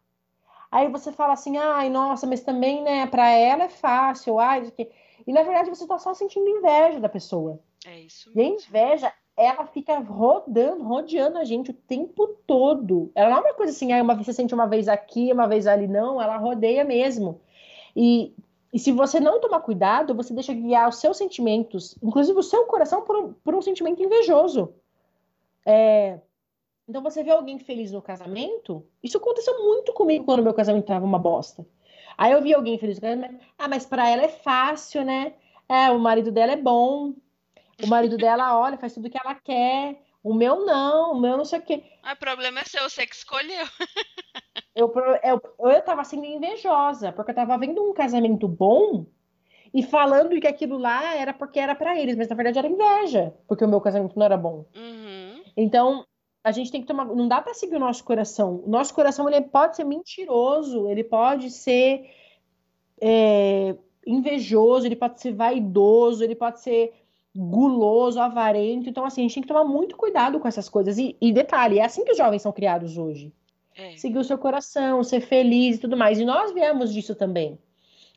Aí você fala assim, ai, nossa, mas também, né, para ela é fácil, ai, e na verdade você tá só sentindo inveja da pessoa. É isso. Mesmo. E a inveja, ela fica rodando, rodeando a gente o tempo todo. Ela não é uma coisa assim, ai, uma, você sente uma vez aqui, uma vez ali, não, ela rodeia mesmo. E, e se você não tomar cuidado, você deixa guiar os seus sentimentos, inclusive o seu coração, por um, por um sentimento invejoso. É, então você vê alguém feliz no casamento, isso aconteceu muito comigo quando meu casamento tava uma bosta. Aí eu vi alguém feliz no casamento, ah, mas para ela é fácil, né? É, o marido dela é bom. O marido dela, olha, faz tudo o que ela quer. O meu não, o meu não sei o quê. Ah, o problema é seu, você que escolheu. eu, eu, eu tava sendo invejosa, porque eu tava vendo um casamento bom e falando que aquilo lá era porque era para eles, mas na verdade era inveja, porque o meu casamento não era bom. Uhum. Então, a gente tem que tomar. Não dá para seguir o nosso coração. O nosso coração ele pode ser mentiroso, ele pode ser é, invejoso, ele pode ser vaidoso, ele pode ser guloso, avarento. Então, assim, a gente tem que tomar muito cuidado com essas coisas. E, e detalhe, é assim que os jovens são criados hoje. É. Seguir o seu coração, ser feliz e tudo mais. E nós viemos disso também.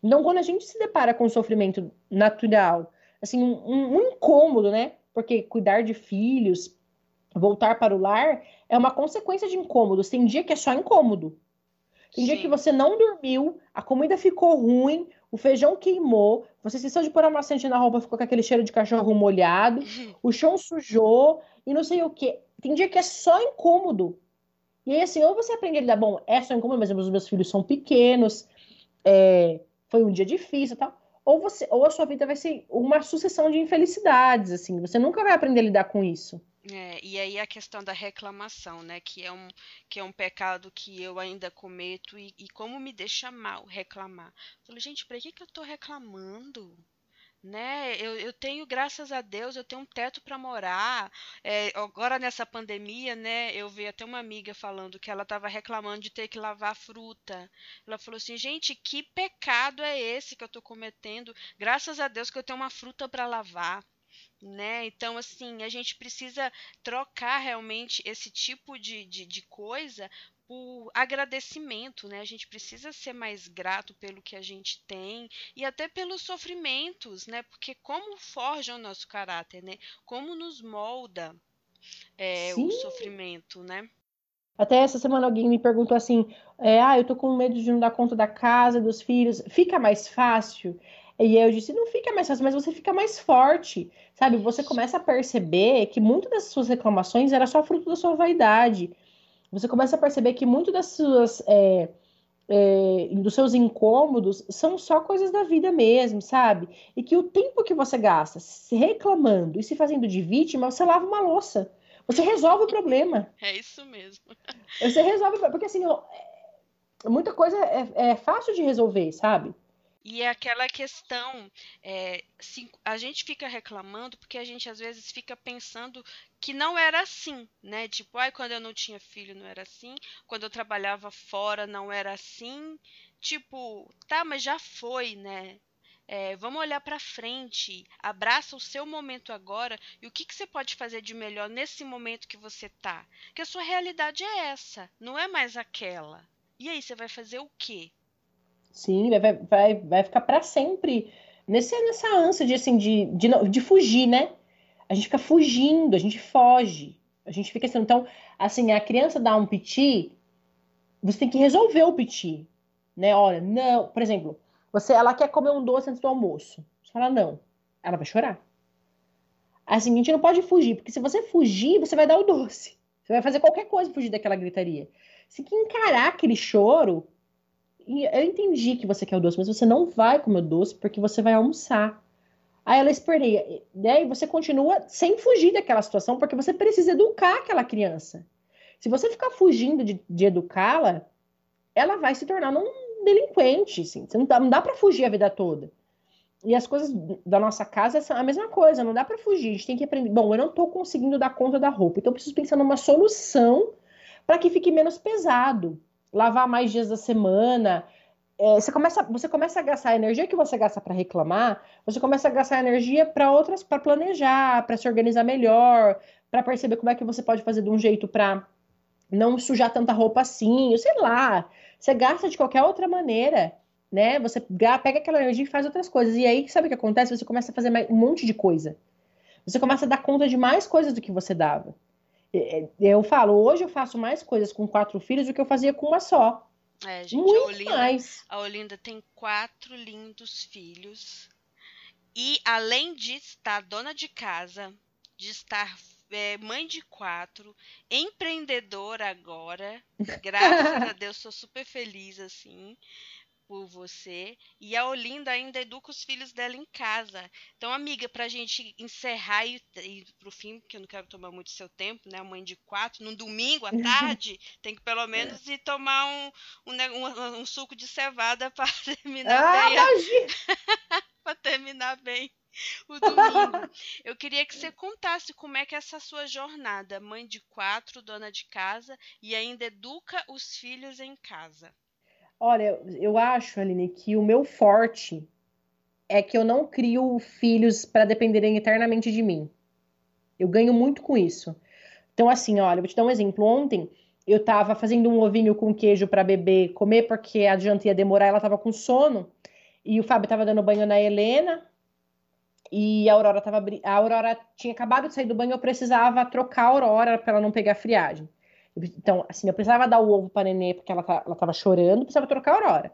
Então, quando a gente se depara com um sofrimento natural, assim, um, um incômodo, né? Porque cuidar de filhos, voltar para o lar, é uma consequência de incômodos. Tem dia que é só incômodo. Tem Sim. dia que você não dormiu, a comida ficou ruim, o feijão queimou, você esqueceu de pôr a maçante na roupa, ficou com aquele cheiro de cachorro molhado, o chão sujou e não sei o que. Tem dia que é só incômodo. E aí, assim, ou você aprende a lidar, bom, é só incômodo, mas os meus filhos são pequenos, é, foi um dia difícil e tal. Ou, você, ou a sua vida vai ser uma sucessão de infelicidades, assim. Você nunca vai aprender a lidar com isso. É, e aí a questão da reclamação, né? Que é um, que é um pecado que eu ainda cometo e, e como me deixa mal reclamar. Eu falo, gente, para que, que eu tô reclamando? né? Eu, eu tenho, graças a Deus, eu tenho um teto para morar. É, agora nessa pandemia, né? Eu vi até uma amiga falando que ela estava reclamando de ter que lavar fruta. Ela falou assim, gente, que pecado é esse que eu estou cometendo? Graças a Deus que eu tenho uma fruta para lavar. Né? Então, assim, a gente precisa trocar realmente esse tipo de, de, de coisa por agradecimento, né? A gente precisa ser mais grato pelo que a gente tem e até pelos sofrimentos, né? Porque como forja o nosso caráter, né? Como nos molda é, o sofrimento, né? Até essa semana alguém me perguntou assim: é, ah, eu tô com medo de não dar conta da casa, dos filhos, fica mais fácil? E eu disse: não fica mais fácil, mas você fica mais forte, sabe? Você começa a perceber que muitas das suas reclamações era só fruto da sua vaidade você começa a perceber que muito das suas é, é, dos seus incômodos são só coisas da vida mesmo, sabe? E que o tempo que você gasta se reclamando e se fazendo de vítima, você lava uma louça. Você resolve o problema. É isso mesmo. Você resolve, porque assim, muita coisa é, é fácil de resolver, sabe? E é aquela questão, é, a gente fica reclamando porque a gente às vezes fica pensando que não era assim, né? Tipo, ai, quando eu não tinha filho não era assim, quando eu trabalhava fora não era assim. Tipo, tá, mas já foi, né? É, vamos olhar para frente, abraça o seu momento agora e o que, que você pode fazer de melhor nesse momento que você tá. Que a sua realidade é essa, não é mais aquela. E aí, você vai fazer o quê? Sim, vai, vai, vai ficar para sempre nesse, nessa ânsia de, assim, de, de, de fugir, né? A gente fica fugindo, a gente foge. A gente fica assim, então, assim, a criança dá um piti, você tem que resolver o piti, né? Olha, não, por exemplo, você, ela quer comer um doce antes do almoço. Você fala não, ela vai chorar. Assim, a gente não pode fugir, porque se você fugir, você vai dar o doce. Você vai fazer qualquer coisa fugir daquela gritaria. Você tem que encarar aquele choro eu entendi que você quer o doce, mas você não vai comer o doce porque você vai almoçar. Aí ela esperneia. Daí você continua sem fugir daquela situação porque você precisa educar aquela criança. Se você ficar fugindo de, de educá-la, ela vai se tornar um delinquente. Assim. Você não dá, dá para fugir a vida toda. E as coisas da nossa casa são a mesma coisa, não dá para fugir. A gente tem que aprender. Bom, eu não estou conseguindo dar conta da roupa, então eu preciso pensar numa solução para que fique menos pesado lavar mais dias da semana. É, você, começa, você começa a gastar a energia que você gasta para reclamar, você começa a gastar energia para outras, para planejar, para se organizar melhor, para perceber como é que você pode fazer de um jeito para não sujar tanta roupa assim, sei lá. Você gasta de qualquer outra maneira, né? Você pega aquela energia e faz outras coisas. E aí, sabe o que acontece? Você começa a fazer um monte de coisa. Você começa a dar conta de mais coisas do que você dava. É, é, eu falo, hoje eu faço mais coisas com quatro filhos do que eu fazia com uma só. É, gente, Muito a Olinda, mais. A Olinda tem quatro lindos filhos. E além de estar dona de casa, de estar é, mãe de quatro, empreendedora agora, graças a Deus, sou super feliz assim por você. E a Olinda ainda educa os filhos dela em casa. Então, amiga, pra gente encerrar e ir pro fim, porque eu não quero tomar muito seu tempo, né? Mãe de quatro, num domingo à tarde, tem que pelo menos ir tomar um, um, um, um suco de cevada para terminar. Ah, para terminar bem o domingo. Eu queria que você contasse como é que é essa sua jornada, mãe de quatro, dona de casa e ainda educa os filhos em casa. Olha, eu acho, Aline, que o meu forte é que eu não crio filhos para dependerem eternamente de mim. Eu ganho muito com isso. Então, assim, olha, vou te dar um exemplo. Ontem eu tava fazendo um ovinho com queijo para bebê comer, porque a janta ia demorar, ela tava com sono. E o Fábio tava dando banho na Helena. E a Aurora tava. A Aurora tinha acabado de sair do banho, eu precisava trocar a Aurora para ela não pegar friagem. Então, assim, eu precisava dar o ovo para nenê porque ela, ela tava chorando, precisava trocar a Aurora.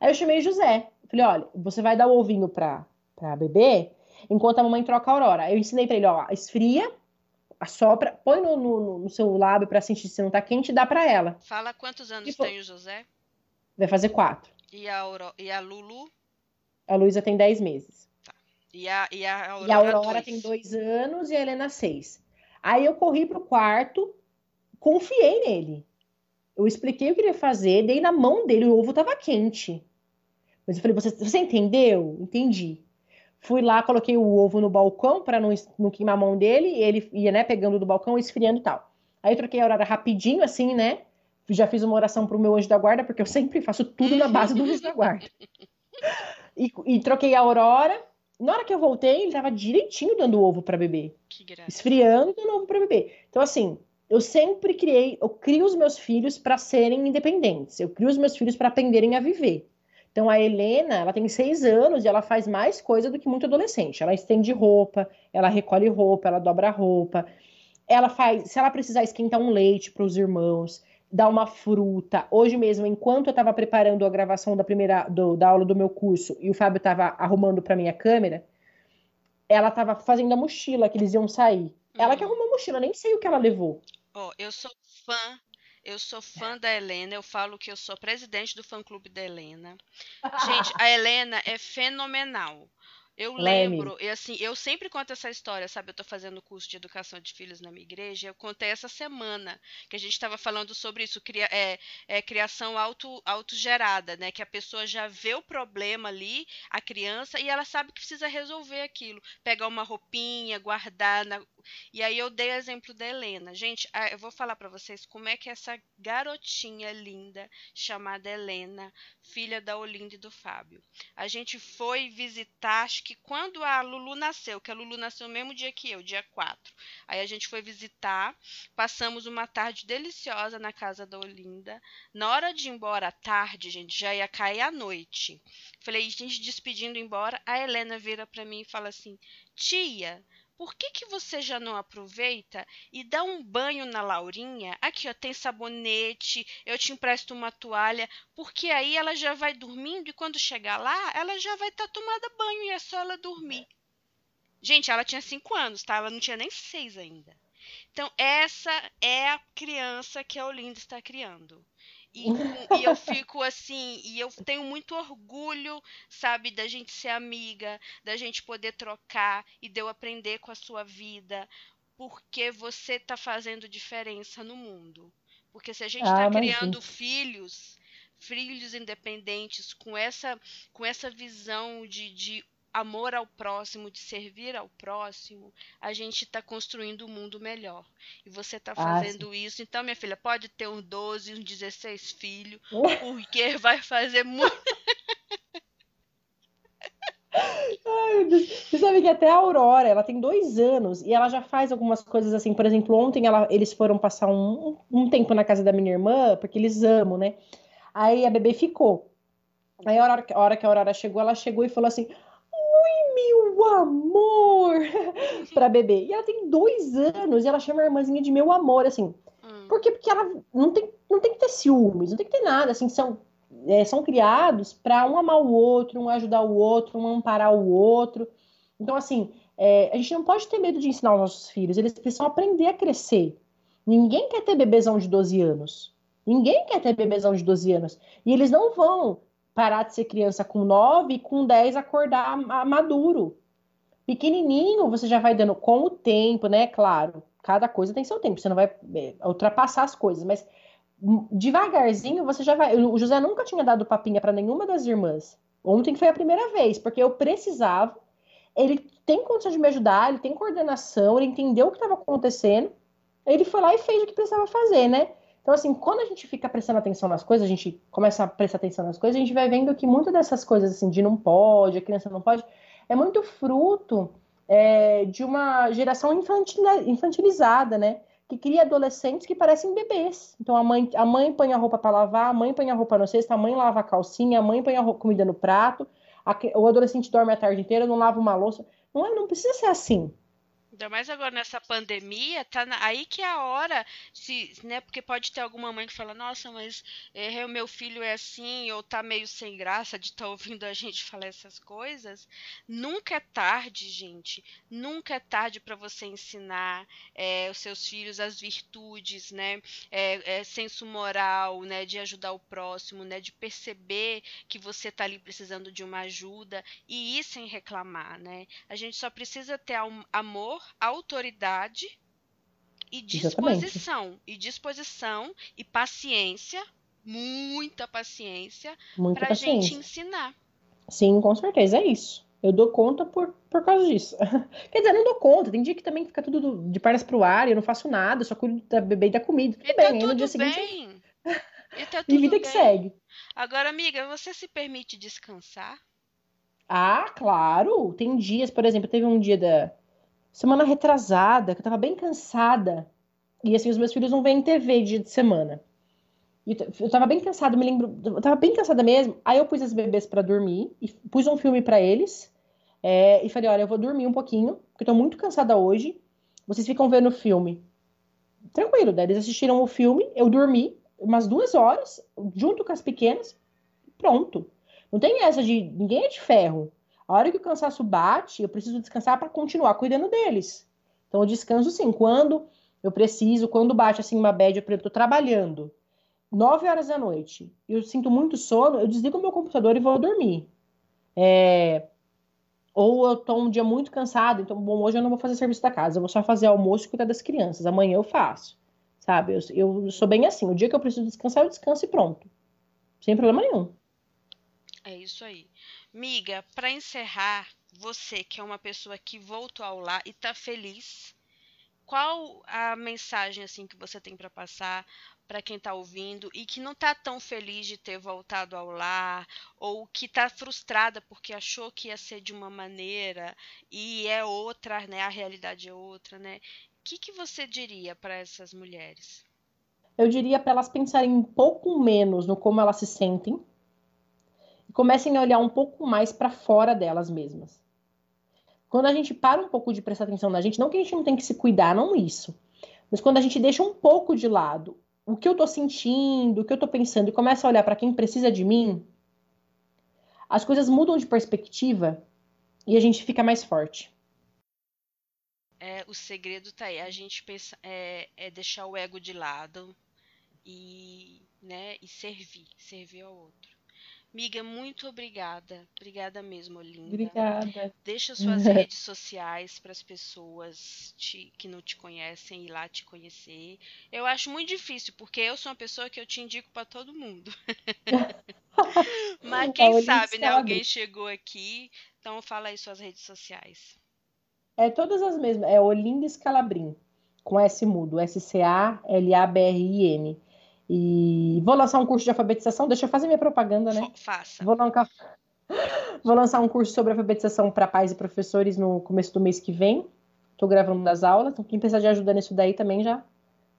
Aí eu chamei José. Falei, olha, você vai dar o ovinho pra, pra bebê enquanto a mamãe troca a Aurora. Aí eu ensinei pra ele, ó, esfria, assopra, põe no, no, no seu lábio pra sentir se não tá quente e dá pra ela. Fala quantos anos tem o José? Vai fazer quatro. E a, Auro... e a Lulu? A Luísa tem dez meses. Tá. E a, e a Aurora, e a Aurora dois. tem dois anos e a Helena seis. Aí eu corri pro quarto, confiei nele. Eu expliquei o que ele ia fazer, dei na mão dele, o ovo tava quente. Mas eu falei, você, você entendeu? Entendi. Fui lá, coloquei o ovo no balcão para não, não queimar a mão dele, e ele ia, né, pegando do balcão, esfriando e tal. Aí eu troquei a hora rapidinho, assim, né? Já fiz uma oração pro meu anjo da guarda, porque eu sempre faço tudo na base do anjo da guarda. E, e troquei a aurora. Na hora que eu voltei, ele tava direitinho dando ovo para beber. Esfriando e dando ovo para beber. Então, assim, eu sempre criei, eu crio os meus filhos para serem independentes. Eu crio os meus filhos para aprenderem a viver. Então a Helena, ela tem seis anos e ela faz mais coisa do que muito adolescente. Ela estende roupa, ela recolhe roupa, ela dobra roupa. Ela faz, se ela precisar esquentar um leite para os irmãos, dar uma fruta. Hoje mesmo, enquanto eu estava preparando a gravação da primeira do, da aula do meu curso e o Fábio estava arrumando para minha câmera, ela estava fazendo a mochila que eles iam sair. Uhum. Ela que arrumou a mochila, nem sei o que ela levou. Oh, eu sou fã eu sou fã da Helena, eu falo que eu sou presidente do fã-clube da Helena. Gente, a Helena é fenomenal. Eu lembro, e assim, eu sempre conto essa história, sabe? Eu tô fazendo curso de educação de filhos na minha igreja. Eu contei essa semana que a gente estava falando sobre isso, cria, é, é, criação auto, autogerada, né? Que a pessoa já vê o problema ali, a criança, e ela sabe que precisa resolver aquilo. Pegar uma roupinha, guardar na, e aí eu dei o exemplo da Helena. Gente, eu vou falar para vocês como é que essa garotinha linda chamada Helena, filha da Olinda e do Fábio. A gente foi visitar, acho que quando a Lulu nasceu, que a Lulu nasceu no mesmo dia que eu, dia 4. Aí a gente foi visitar, passamos uma tarde deliciosa na casa da Olinda. Na hora de ir embora à tarde, gente, já ia cair a noite. Falei, gente, despedindo embora, a Helena vira para mim e fala assim: "Tia, por que, que você já não aproveita e dá um banho na Laurinha? Aqui, ó, tem sabonete, eu te empresto uma toalha, porque aí ela já vai dormindo e quando chegar lá, ela já vai estar tá tomada banho e é só ela dormir. Gente, ela tinha cinco anos, tá? Ela não tinha nem seis ainda. Então, essa é a criança que a Olinda está criando. E, e, eu fico assim, e eu tenho muito orgulho, sabe, da gente ser amiga, da gente poder trocar e de eu aprender com a sua vida, porque você está fazendo diferença no mundo. Porque se a gente está ah, criando filhos, filhos independentes, com essa, com essa visão de, de amor ao próximo, de servir ao próximo, a gente está construindo um mundo melhor. E você está ah, fazendo ah, isso. Então, minha filha, pode ter uns 12, uns 16 filhos, porque vai fazer muito. Ai, Você sabe que até a Aurora, ela tem dois anos e ela já faz algumas coisas assim. Por exemplo, ontem ela, eles foram passar um, um tempo na casa da minha irmã, porque eles amam, né? Aí a bebê ficou. Aí a hora, a hora que a Aurora chegou, ela chegou e falou assim: meu amor para bebê. E ela tem dois anos e ela chama a irmãzinha de meu amor, assim. Hum. Por quê? Porque ela não tem, não tem que ter ciúmes, não tem que ter nada, assim, são, é, são criados para um amar o outro, um ajudar o outro, um amparar o outro. Então, assim, é, a gente não pode ter medo de ensinar os nossos filhos, eles precisam aprender a crescer. Ninguém quer ter bebezão de 12 anos. Ninguém quer ter bebezão de 12 anos. E eles não vão parar de ser criança com 9 e com 10 acordar maduro. Pequenininho, você já vai dando com o tempo, né? Claro, cada coisa tem seu tempo, você não vai é, ultrapassar as coisas, mas devagarzinho você já vai. O José nunca tinha dado papinha para nenhuma das irmãs. Ontem foi a primeira vez, porque eu precisava. Ele tem condição de me ajudar, ele tem coordenação, ele entendeu o que estava acontecendo. Ele foi lá e fez o que precisava fazer, né? Então, assim, quando a gente fica prestando atenção nas coisas, a gente começa a prestar atenção nas coisas, a gente vai vendo que muitas dessas coisas, assim, de não pode, a criança não pode, é muito fruto é, de uma geração infantilizada, né? Que cria adolescentes que parecem bebês. Então a mãe, a mãe põe a roupa para lavar, a mãe põe a roupa no cesto, a mãe lava a calcinha, a mãe põe a roupa, comida no prato, a, o adolescente dorme a tarde inteira, não lava uma louça. Não, é, não precisa ser assim. Ainda mais agora nessa pandemia, tá na... aí que é a hora, se, né? Porque pode ter alguma mãe que fala, nossa, mas é, meu filho é assim, ou tá meio sem graça de estar tá ouvindo a gente falar essas coisas. Nunca é tarde, gente. Nunca é tarde para você ensinar é, os seus filhos as virtudes, né? É, é, senso moral, né? De ajudar o próximo, né? De perceber que você tá ali precisando de uma ajuda e ir sem reclamar, né? A gente só precisa ter amor autoridade e disposição. Exatamente. E disposição e paciência, muita paciência, para a gente ensinar. Sim, com certeza, é isso. Eu dou conta por, por causa disso. Quer dizer, eu não dou conta. Tem dia que também fica tudo de pernas pro ar e eu não faço nada, só cuido da bebê e da comida. Tudo e bem, tá no dia bem. seguinte. E, tá e vida bem. que segue. Agora, amiga, você se permite descansar? Ah, claro. Tem dias, por exemplo, teve um dia da, semana retrasada, que eu tava bem cansada. E assim, os meus filhos não vêm TV dia de semana. E eu tava bem cansada, me lembro, eu tava bem cansada mesmo. Aí eu pus as bebês para dormir e pus um filme para eles. É, e falei, olha, eu vou dormir um pouquinho, porque eu tô muito cansada hoje. Vocês ficam vendo o filme. Tranquilo, né? Eles assistiram o filme, eu dormi umas duas horas, junto com as pequenas, pronto. Não tem essa de ninguém é de ferro. A hora que o cansaço bate, eu preciso descansar para continuar cuidando deles. Então, eu descanso sim. Quando eu preciso, quando bate assim uma bad, eu estou trabalhando, 9 horas da noite, eu sinto muito sono, eu desligo meu computador e vou dormir. É... Ou eu tô um dia muito cansado, então, bom, hoje eu não vou fazer serviço da casa, eu vou só fazer almoço e cuidar das crianças. Amanhã eu faço, sabe? Eu, eu sou bem assim. O dia que eu preciso descansar, eu descanso e pronto. Sem problema nenhum. É isso aí. Miga, para encerrar, você que é uma pessoa que voltou ao lar e está feliz, qual a mensagem assim que você tem para passar para quem está ouvindo e que não está tão feliz de ter voltado ao lar ou que está frustrada porque achou que ia ser de uma maneira e é outra, né? A realidade é outra, né? O que, que você diria para essas mulheres? Eu diria para elas pensarem um pouco menos no como elas se sentem comecem a olhar um pouco mais para fora delas mesmas. Quando a gente para um pouco de prestar atenção na gente, não que a gente não tem que se cuidar, não isso. Mas quando a gente deixa um pouco de lado o que eu tô sentindo, o que eu tô pensando e começa a olhar para quem precisa de mim, as coisas mudam de perspectiva e a gente fica mais forte. É, o segredo tá aí. A gente pensa, é, é deixar o ego de lado e, né, e servir, servir ao outro. Miga, muito obrigada. Obrigada mesmo, Olinda. Obrigada. Deixa suas redes sociais para as pessoas te, que não te conhecem ir lá te conhecer. Eu acho muito difícil, porque eu sou uma pessoa que eu te indico para todo mundo. Mas quem sabe, né? Alguém chegou aqui. Então fala aí suas redes sociais. É todas as mesmas. É Olinda Scalabrin, com S mudo. S-C-A-L-A-B-R-I-N. E vou lançar um curso de alfabetização. Deixa eu fazer minha propaganda, né? Faça. Vou lançar, vou lançar um curso sobre alfabetização para pais e professores no começo do mês que vem. Estou gravando as aulas. Então, quem precisar de ajuda nisso daí também já,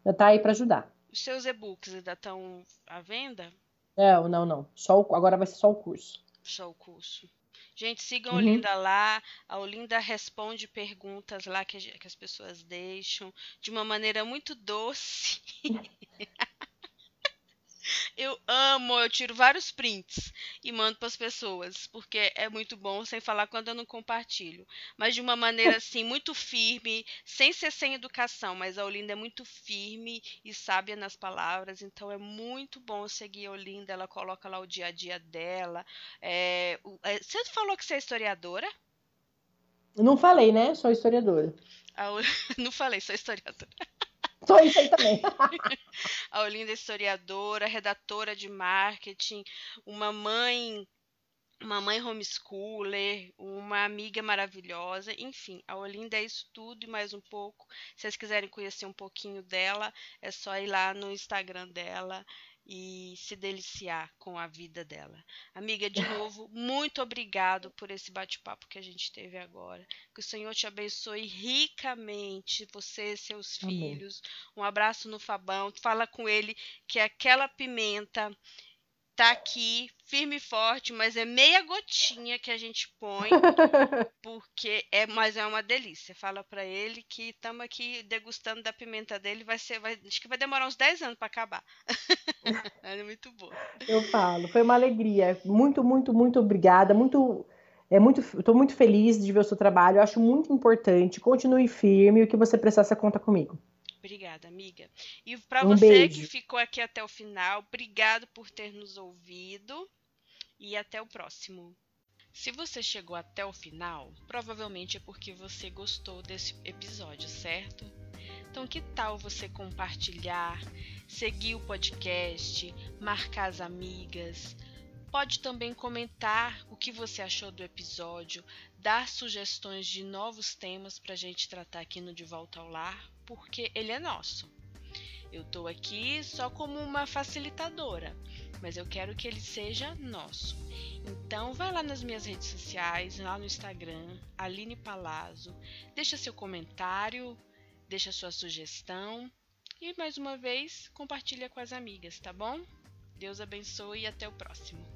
já tá aí para ajudar. Os seus e-books ainda estão à venda? Não, não, não. Só o, agora vai ser só o curso. Só o curso. Gente, sigam uhum. a Olinda lá. A Olinda responde perguntas lá que, que as pessoas deixam de uma maneira muito doce. Eu amo, eu tiro vários prints e mando para as pessoas, porque é muito bom, sem falar quando eu não compartilho. Mas de uma maneira assim, muito firme, sem ser sem educação, mas a Olinda é muito firme e sábia nas palavras, então é muito bom seguir a Olinda, ela coloca lá o dia a dia dela. É, você falou que você é historiadora? Não falei, né? Sou historiadora. Não falei, sou historiadora. Sou isso aí também. a Olinda é historiadora, redatora de marketing, uma mãe uma mãe homeschooler, uma amiga maravilhosa, enfim, a Olinda é isso tudo e mais um pouco. Se vocês quiserem conhecer um pouquinho dela, é só ir lá no Instagram dela e se deliciar com a vida dela. Amiga, de novo, muito obrigado por esse bate-papo que a gente teve agora. Que o Senhor te abençoe ricamente, você e seus Amém. filhos. Um abraço no Fabão. Fala com ele que aquela pimenta tá aqui firme e forte, mas é meia gotinha que a gente põe, porque é, mas é uma delícia. Fala para ele que estamos aqui degustando da pimenta dele, vai ser, vai, acho que vai demorar uns 10 anos para acabar. é muito bom. Eu falo, foi uma alegria. Muito, muito, muito obrigada. Muito é muito, estou muito feliz de ver o seu trabalho. Eu acho muito importante. Continue firme. O que você precisar, você conta comigo. Obrigada, amiga. E para um você beijo. que ficou aqui até o final, obrigado por ter nos ouvido e até o próximo. Se você chegou até o final, provavelmente é porque você gostou desse episódio, certo? Então, que tal você compartilhar, seguir o podcast, marcar as amigas? Pode também comentar o que você achou do episódio, dar sugestões de novos temas para a gente tratar aqui no De Volta ao Lar porque ele é nosso. Eu estou aqui só como uma facilitadora, mas eu quero que ele seja nosso. Então vai lá nas minhas redes sociais, lá no Instagram, Aline Palazzo, deixa seu comentário, deixa sua sugestão e mais uma vez compartilha com as amigas, tá bom? Deus abençoe e até o próximo.